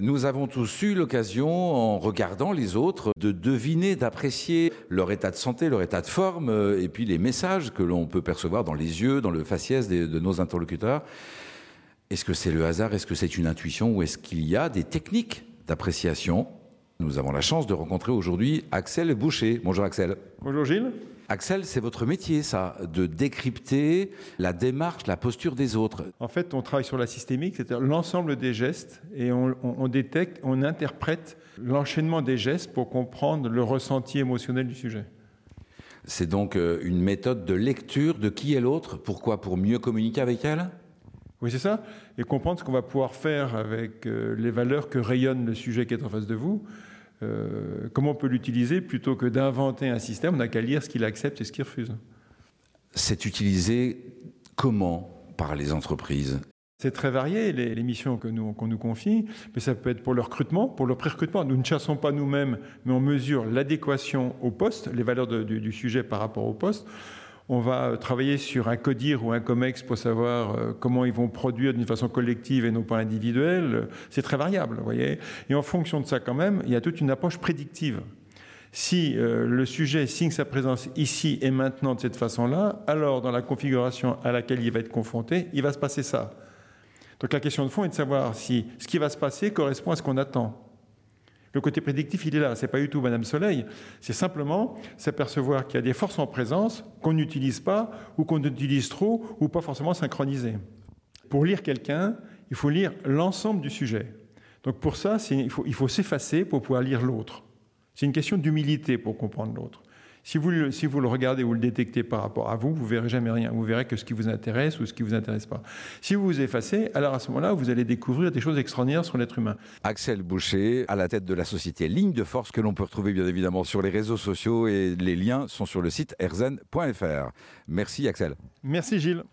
Nous avons tous eu l'occasion, en regardant les autres, de deviner, d'apprécier leur état de santé, leur état de forme, euh, et puis les messages que l'on peut percevoir dans les yeux, dans le faciès de nos interlocuteurs. Est-ce que c'est le hasard? Est-ce que c'est une intuition? Ou est-ce qu'il y a des techniques d'appréciation? Nous avons la chance de rencontrer aujourd'hui Axel Boucher. Bonjour Axel. Bonjour Gilles. Axel, c'est votre métier, ça, de décrypter la démarche, la posture des autres. En fait, on travaille sur la systémique, c'est-à-dire l'ensemble des gestes, et on, détecte, on interprète l'enchaînement des gestes pour comprendre le ressenti émotionnel du sujet. C'est donc euh, une méthode de lecture de qui est l'autre. Pourquoi? Pour mieux communiquer avec elle? Oui, c'est ça. Et comprendre ce qu'on va pouvoir faire avec euh, les valeurs que rayonne le sujet qui est en face de vous. Euh, comment on peut l'utiliser plutôt que d'inventer un système, on n'a qu'à lire ce qu'il accepte et ce qu'il refuse. C'est utilisé comment par les entreprises? C'est très varié, les, missions qu'on nous, nous confie, mais ça peut être pour le recrutement, pour le pré-recrutement. Nous ne chassons pas nous-mêmes, mais on mesure l'adéquation au poste, les valeurs du, du, sujet par rapport au poste. On va travailler sur un CODIR ou un COMEX pour savoir euh, comment ils vont produire d'une façon collective et non pas individuelle. C'est très variable, vous voyez. Et en fonction de ça, quand même, il y a toute une approche prédictive. Si euh, le sujet signe sa présence ici et maintenant de cette façon-là, alors dans la configuration à laquelle il va être confronté, il va se passer ça. Donc la question de fond est de savoir si ce qui va se passer correspond à ce qu'on attend. Le côté prédictif, il est là. C'est pas du tout Madame Soleil. C'est simplement s'apercevoir qu'il y a des forces en présence qu'on n'utilise pas ou qu'on utilise trop ou pas forcément synchronisées. Pour lire quelqu'un, il faut lire l'ensemble du sujet. Donc pour ça, il faut, il faut s'effacer pour pouvoir lire l'autre. C'est une question d'humilité pour comprendre l'autre. Si vous, si vous le regardez ou le détectez par rapport à vous, vous verrez jamais rien. Vous verrez que ce qui vous intéresse ou ce qui vous intéresse pas. Si vous vous effacez, alors à ce moment-là, vous allez découvrir des choses extraordinaires sur l'être humain. Axel Boucher, à la tête de la société Ligne de Force, que l'on peut retrouver bien évidemment sur les réseaux sociaux et les liens sont sur le site erzen.fr. Merci Axel. Merci Gilles.